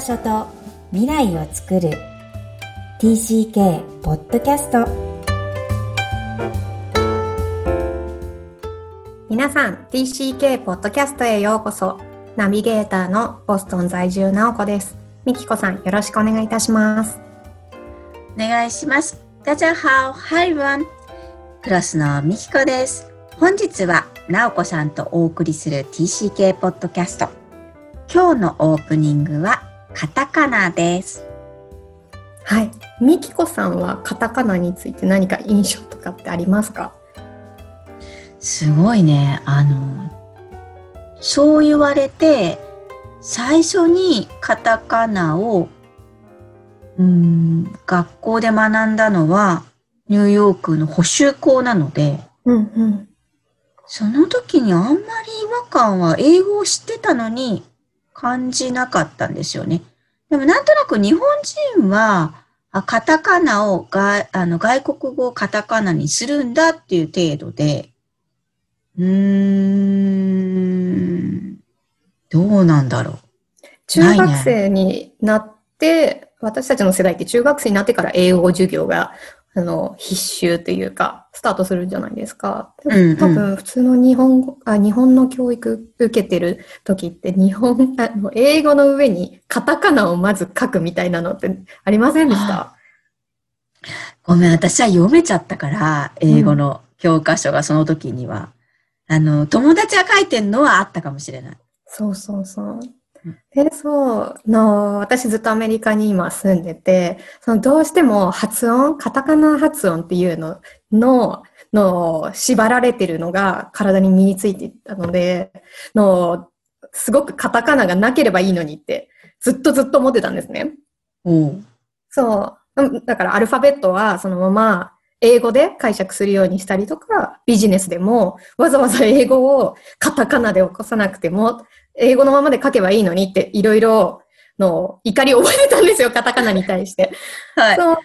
場所と未来を作る。TCK ポッドキャスト皆さん TCK ポッドキャストへようこそ。ナビゲーターのボストン在住直子です。みきこさんよろしくお願いいたします。お願いします。大家好 Hi everyone クロスのみきこです。本日は直子さんとお送りする TCK ポッドキャスト今日のオープニングはカタカナです。はい。みきこさんはカタカナについて何か印象とかってありますか？すごいね。あのそう言われて最初にカタカナをうん学校で学んだのはニューヨークの補習校なので、うんうん、その時にあんまり違和感は英語を知ってたのに感じなかったんですよね。でもなんとなく日本人は、カタカナをがあの外国語をカタカナにするんだっていう程度で、うーん、どうなんだろう。中学生になって、私たちの世代って中学生になってから英語授業があの必修というかスタートするんじゃないですか。うんうん多分普通の日本語あ日本の教育受けてる時って日本 あの英語の上にカタカナをまず書くみたいなのってありませんでした？ごめん、私は読めちゃったから、英語の教科書がその時には。あの、友達が書いてんのはあったかもしれない。そうそうそううん。で、そう、の、私ずっとアメリカに今住んでて、そのどうしても発音、カタカナ発音っていうのの、の、縛られてるのが体に身についていったので、の、すごくカタカナがなければいいのにって、ずっとずっと思ってたんですね。おうそう。うんだからアルファベットはそのまま英語で解釈するようにしたりとか、ビジネスでもわざわざ英語をカタカナで起こさなくても、英語のままで書けばいいのにっていろいろの怒りを覚えてたんですよ、カタカナに対して。はい。そう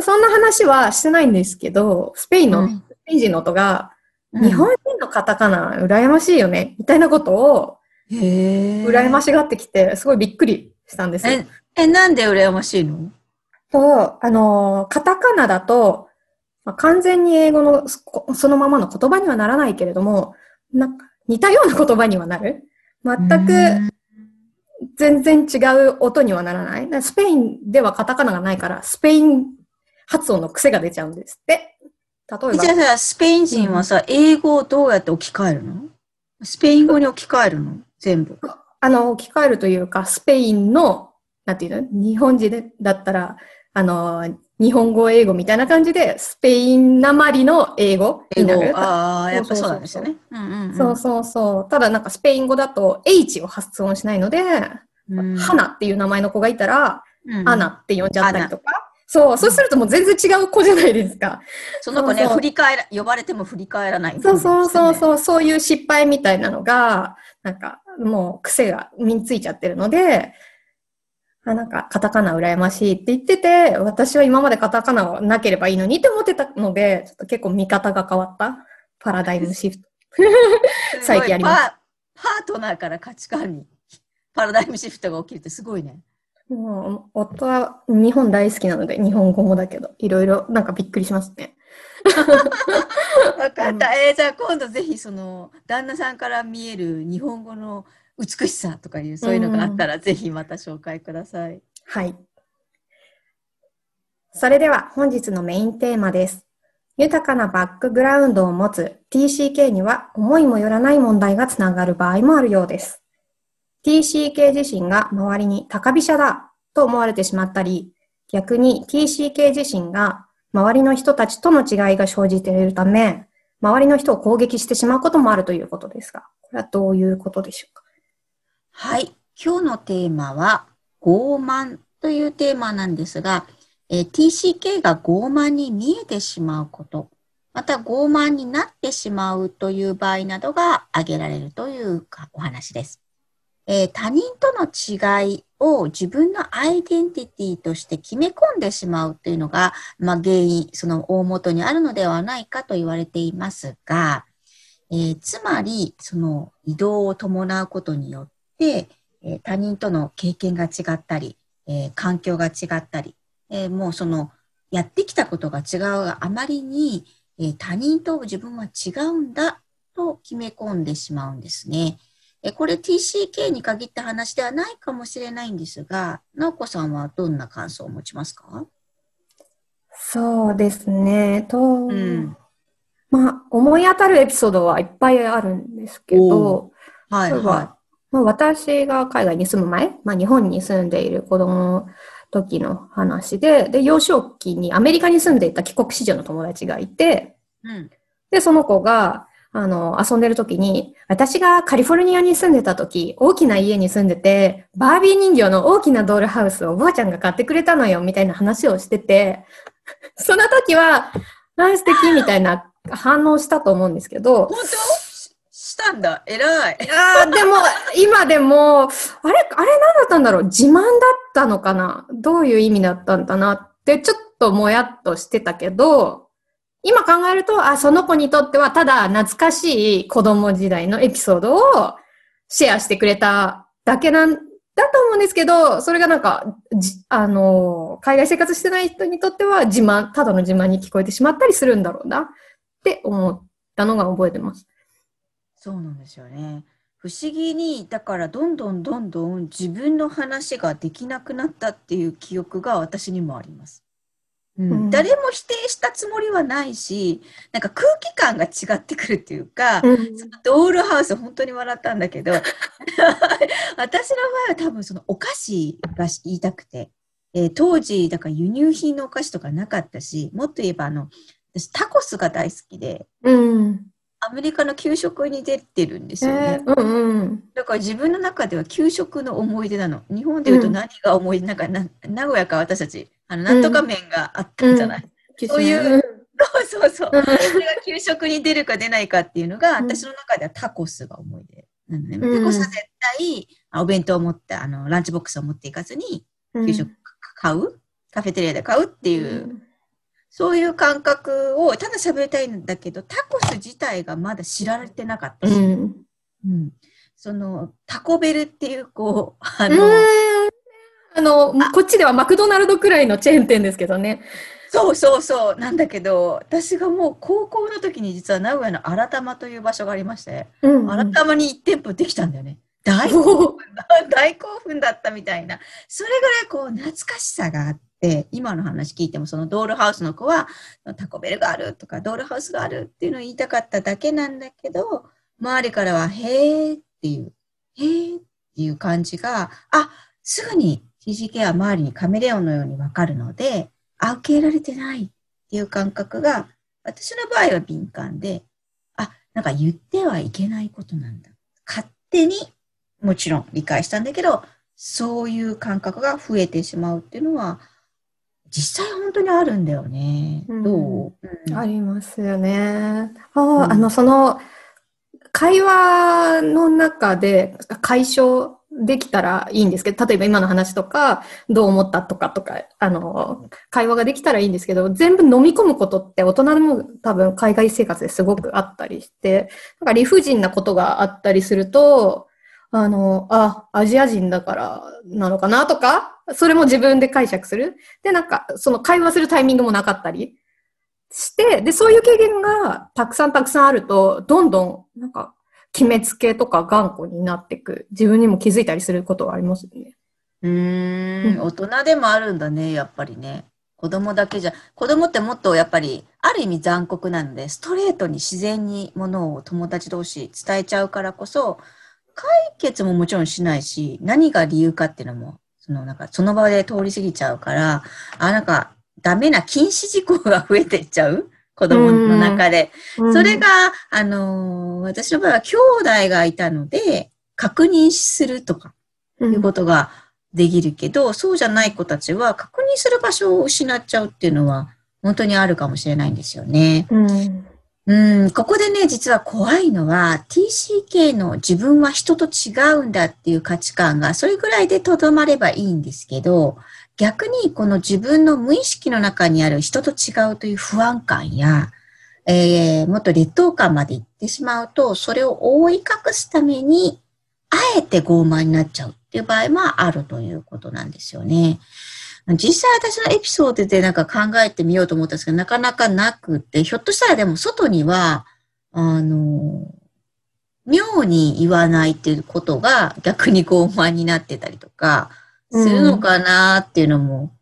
そんな話はしてないんですけど、スペインの、うんスペイン人の音が、うん日本人のカタカナ羨ましいよね、みたいなことを。羨ましがってきて、すごいびっくりしたんですよ。え、え、なんで羨ましいの？と、あの、カタカナだと、まあ、完全に英語のそそのままの言葉にはならないけれども、なんか似たような言葉にはなる。全く全然違う音にはならない。スペインではカタカナがないから、スペイン発音の癖が出ちゃうんですって。例えば、じゃあさ、スペイン人はさ、英語をどうやって置き換えるの？スペイン語に置き換えるの？全部。あの、置き換えるというか、スペインの、なんていうの？日本人でだったら、あの、日本語、英語みたいな感じで、スペインなまりの英語になる。。ああ、やっぱそそうなんですよね。うんうんうんそうそうそう。ただなんかスペイン語だと H を発音しないので、うん花っていう名前の子がいたら、うんアナって呼んじゃったりとか。そう、そうするともう全然違う子じゃないですか。その子ね、そうそう振り返ら、呼ばれても振り返らない。そうそうそうう。そう、そういう失敗みたいなのが、なんかもう癖が身についちゃってるので、あなんかカタカナ羨ましいって言ってて、私は今までカタカナはなければいいのにって思ってたので、ちょっと結構見方が変わった。パラダイムシフト。最近ありますパパートナーから価値観にパラダイムシフトが起きるってすごいね。もう、夫は日本大好きなので、日本語もだけど、いろいろなんかびっくりしますね。わかった。えーじゃあ今度ぜひその旦那さんから見える日本語の美しさとかいうそういうのがあったら、ぜひまた紹介ください。はい。それでは本日のメインテーマです。豊かなバックグラウンドを持つ TCK には思いもよらない問題がつながる場合もあるようです。TCK 自身が周りに高飛車だと思われてしまったり、逆に TCK 自身が周りの人たちとの違いが生じているため、周りの人を攻撃してしまうこともあるということですが、これはどういうことでしょうか？はい。今日のテーマは傲慢というテーマなんですが、えー TCK が傲慢に見えてしまうこと、また傲慢になってしまうという場合などが挙げられるというかお話です。えー他人との違いを自分のアイデンティティとして決め込んでしまうというのが、まあ、原因、その大元にあるのではないかと言われていますが、えーつまり、その移動を伴うことによって、えー他人との経験が違ったり、えー環境が違ったり、えーもうその、やってきたことが違うがあまりに、えー他人と自分は違うんだと決め込んでしまうんですね。えーこれ TCK に限った話ではないかもしれないんですが、直子さんはどんな感想を持ちますか？そうですね。と、うん。まあ、思い当たるエピソードはいっぱいあるんですけど、はい例えばはまあ、私が海外に住む前、まあ、日本に住んでいる子供の時の話で、で、幼少期にアメリカに住んでいた帰国子女の友達がいて、い。うん。で、その子が、あの、遊んでる時に、私がカリフォルニアに住んでた時、大きな家に住んでて、バービー人形の大きなドールハウスをおばあちゃんが買ってくれたのよ、みたいな話をしてて、その時は、あー素敵みたいな反応したと思うんですけど、本当？したんだ。偉い。ああ、でも、今でも、あれ、あれ何だったんだろう自慢だったのかなどういう意味だったんだなって、ちょっともやっとしてたけど、今考えると、あ、その子にとっては、ただ懐かしい子供時代のエピソードをシェアしてくれただけなんだと思うんですけど、それがなんか、じあの、海外生活してない人にとっては自慢、ただの自慢に聞こえてしまったりするんだろうなって思ったのが覚えてます。そうなんですよね。不思議に、だからどんどんどんどん自分の話ができなくなったっていう記憶が私にもあります。うんうん誰も否定したつもりはないし、なんか空気感が違ってくるっていうか、うんそのドールハウス本当に笑ったんだけど、私の場合は多分そのお菓子が言いたくて、えー当時、だから輸入品のお菓子とかなかったし、もっと言えばあの、私タコスが大好きで、うん。アメリカの給食に出てるんですえよね。ーうんうん。だから自分の中では給食の思い出なの。日本で言うと何が思い出、なんかな名古屋か私たち、あの、なんとか麺があったんじゃない、そういう そうそうそう。うん。それが給食に出るか出ないかっていうのが、うん。私の中ではタコスが思い出なのね。うん。タコスは絶対、あお弁当を持って、あの、ランチボックスを持っていかずに、うん。給食買う、カフェテリアで買う？っていう、そういう感覚をただ喋りたいんだけど、タコス自体がまだ知られてなかったし、うん。うんその、タコベルっていう、こう、ああの、あの、こっちではマクドナルドくらいのチェーン店ですけどね。そうそうそう、なんだけど、私がもう高校の時に実は名古屋の新玉という場所がありまして、うん新玉に1店舗できたんだよね。大興お奮だ、大興奮だったみたいな。それぐらいこう懐かしさがあって、今の話聞いてもそのドールハウスの子はタコベルがあるとかドールハウスがあるっていうのを言いたかっただけなんだけど、周りからはへーっていう、へーっていう感じが、あ、すぐに TCK は周りにカメレオンのようにわかるので、あ、受け入れられてないっていう感覚が、私の場合は敏感で、あ、なんか言ってはいけないことなんだ。勝手にもちろん理解したんだけど、そういう感覚が増えてしまうっていうのは、実際本当にあるんだよね。うんどう、うんありますよね。ああの、その、会話の中で解消できたらいいんですけど、例えば今の話とか、どう思ったとかとか、あの、会話ができたらいいんですけど、全部飲み込むことって大人でも多分海外生活ですごくあったりして、なんか理不尽なことがあったりすると、あの、あ、アジア人だからなのかなとか、それも自分で解釈する。で、なんか、その会話するタイミングもなかったりして、で、そういう経験がたくさんたくさんあると、どんどん、なんか、決めつけとか頑固になっていく。自分にも気づいたりすることがありますよね。うーん、大人でもあるんだね、やっぱりね。子供だけじゃ、子供ってもっとやっぱり、ある意味残酷なので、ストレートに自然にものを友達同士伝えちゃうからこそ、解決ももちろんしないし、何が理由かっていうのも、そのなんかその場で通り過ぎちゃうから、あ、なんかダメな禁止事項が増えていっちゃう？子供の中で。それが、あのー私の場合は兄弟がいたので、確認するとか、うん、いうことができるけど、そうじゃない子たちは確認する場所を失っちゃうっていうのは本当にあるかもしれないんですよね。うん。うん、ここでね、実は怖いのは TCK の自分は人と違うんだっていう価値観がそれぐらいでとどまればいいんですけど、逆にこの自分の無意識の中にある人と違うという不安感や、えー、もっと劣等感まで行ってしまうと、それを覆い隠すために、あえて傲慢になっちゃうっっていう場合もあるということなんですよね。実際私のエピソードでなんか考えてみようと思ったんですけど、なかなかなくって、ひょっとしたらでも外には、あの、妙に言わないっていうことが逆に傲慢になってたりとか、するのかなっていうのも、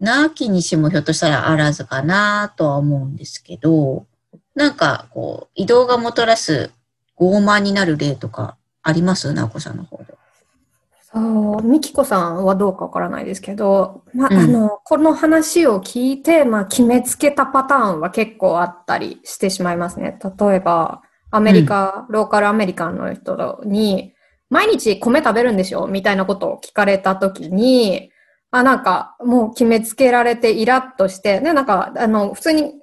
うん、なきにしもひょっとしたらあらずかなとは思うんですけど、なんかこう、移動がもたらす傲慢になる例とかあります？なおこさんの方で。そう、みきこさんはどうかわからないですけど、ま、うん、あの、この話を聞いて、まあ、決めつけたパターンは結構あったりしてしまいますね。例えば、アメリカ、うん、ローカルアメリカンの人に、毎日米食べるんでしょみたいなことを聞かれたときに、あ、なんか、もう決めつけられてイラッとして、ね、なんか、あの、普通に、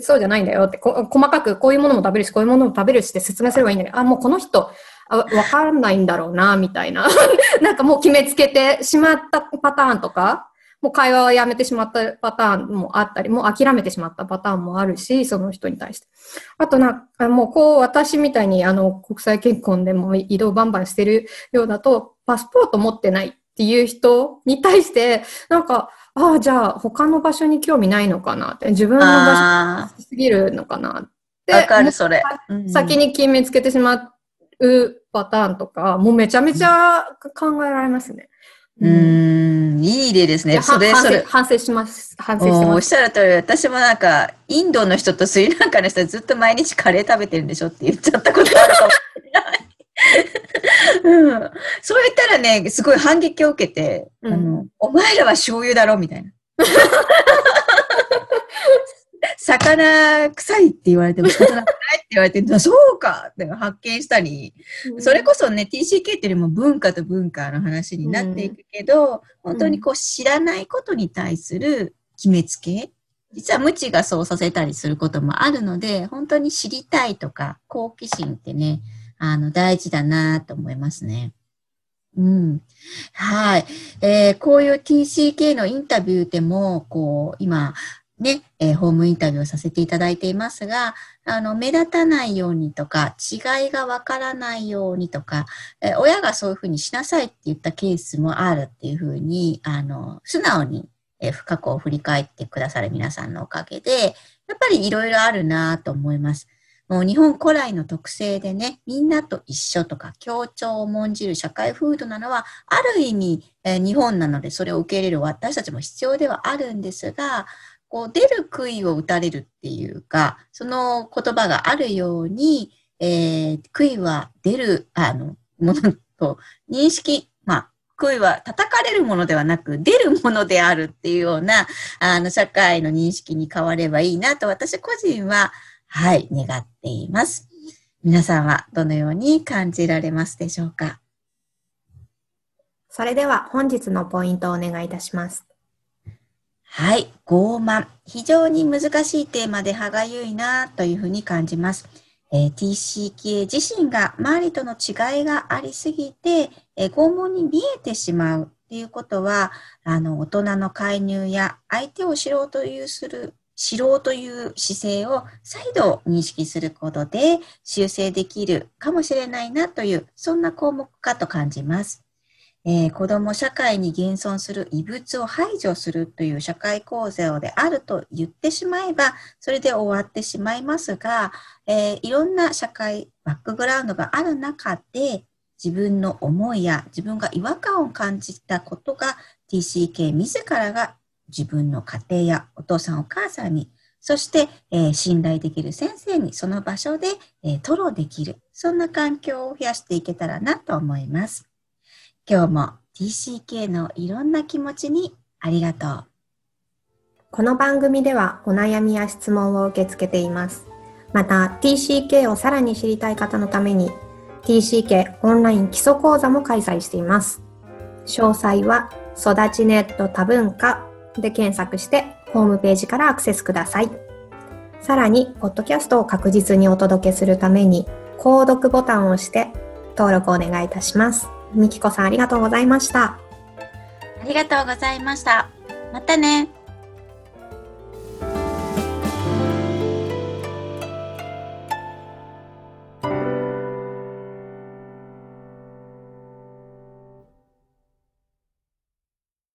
そうじゃないんだよって、細かくこういうものも食べるし、こういうものも食べるしって説明すればいいんだけど、あ、もうこの人、あわかんないんだろうな、みたいな。なんかもう決めつけてしまったパターンとか、もう会話をやめてしまったパターンもあったり、もう諦めてしまったパターンもあるし、その人に対して。あとな、もうこう私みたいにあの国際結婚でも移動バンバンしてるようだと、パスポート持ってないっていう人に対して、なんか、ああ、じゃあ他の場所に興味ないのかなって、自分の場所すぎるのかなって。わかる、それ。先に決めつけてしまうパターンとか、もうめちゃめちゃ考えられますね。うん、ん、いい例ですね。それ、それ。反省します。反省してます。おっしゃる通り、私もなんか、インドの人とスリランカの人はずっと毎日カレー食べてるんでしょって言っちゃったことあるかもしれない。うん、そう言ったらね、すごい反撃を受けて、うん、あのお前らは醤油だろみたいな。魚臭いって言われても仕方なく言われて、そうかって発見したり、うん、それこそね、TCK っていうよりも文化と文化の話になっていくけど、うん、本当にこう知らないことに対する決めつけ、実は無知がそうさせたりすることもあるので、本当に知りたいとか好奇心ってね、あの大事だなと思いますね。うん。はい。えー、こういう TCK のインタビューでも、こう、今、ね、えー、ホームインタビューをさせていただいていますが、あの、目立たないようにとか、違いがわからないようにとか、えー、親がそういうふうにしなさいって言ったケースもあるっていうふうに、あの、素直に、えー、過去を振り返ってくださる皆さんのおかげで、やっぱりいろいろあるなと思います。もう日本古来の特性でね、みんなと一緒とか協調を重んじる社会風土なのは、ある意味、えー、日本なのでそれを受け入れる私たちも必要ではあるんですが、こう出る杭を打たれるっていうか、その言葉があるように、えー、杭は出る、あの、ものと認識、まあ、杭は叩かれるものではなく、出るものであるっていうような、あの、社会の認識に変わればいいなと、私個人は、はい、願っています。皆さんはどのように感じられますでしょうか？それでは本日のポイントをお願いいたします。はい、傲慢。非常に難しいテーマで歯がゆいなというふうに感じます。えー、TCK 自身が周りとの違いがありすぎて、えー、拷問に見えてしまうっていうことは、あの、大人の介入や相手を知ろうというする、知ろうという姿勢を再度認識することで修正できるかもしれないなという、そんな項目かと感じます。えー、子ども社会に現存する異物を排除するという社会構造であると言ってしまえば、それで終わってしまいますが、えー、いろんな社会、バックグラウンドがある中で、自分の思いや自分が違和感を感じたことが TCK 自らが自分の家庭やお父さんお母さんに、そして、えー、信頼できる先生にその場所で、えー、吐露できる、そんな環境を増やしていけたらなと思います。今日も TCK のいろんな気持ちにありがとう。この番組ではお悩みや質問を受け付けています。また TCK をさらに知りたい方のために TCK オンライン基礎講座も開催しています。詳細は育ちネット多文化で検索してホームページからアクセスください。さらに、ポッドキャストを確実にお届けするために、購読ボタンを押して登録をお願いいたします。みきこさんありがとうございました。ありがとうございました。またね。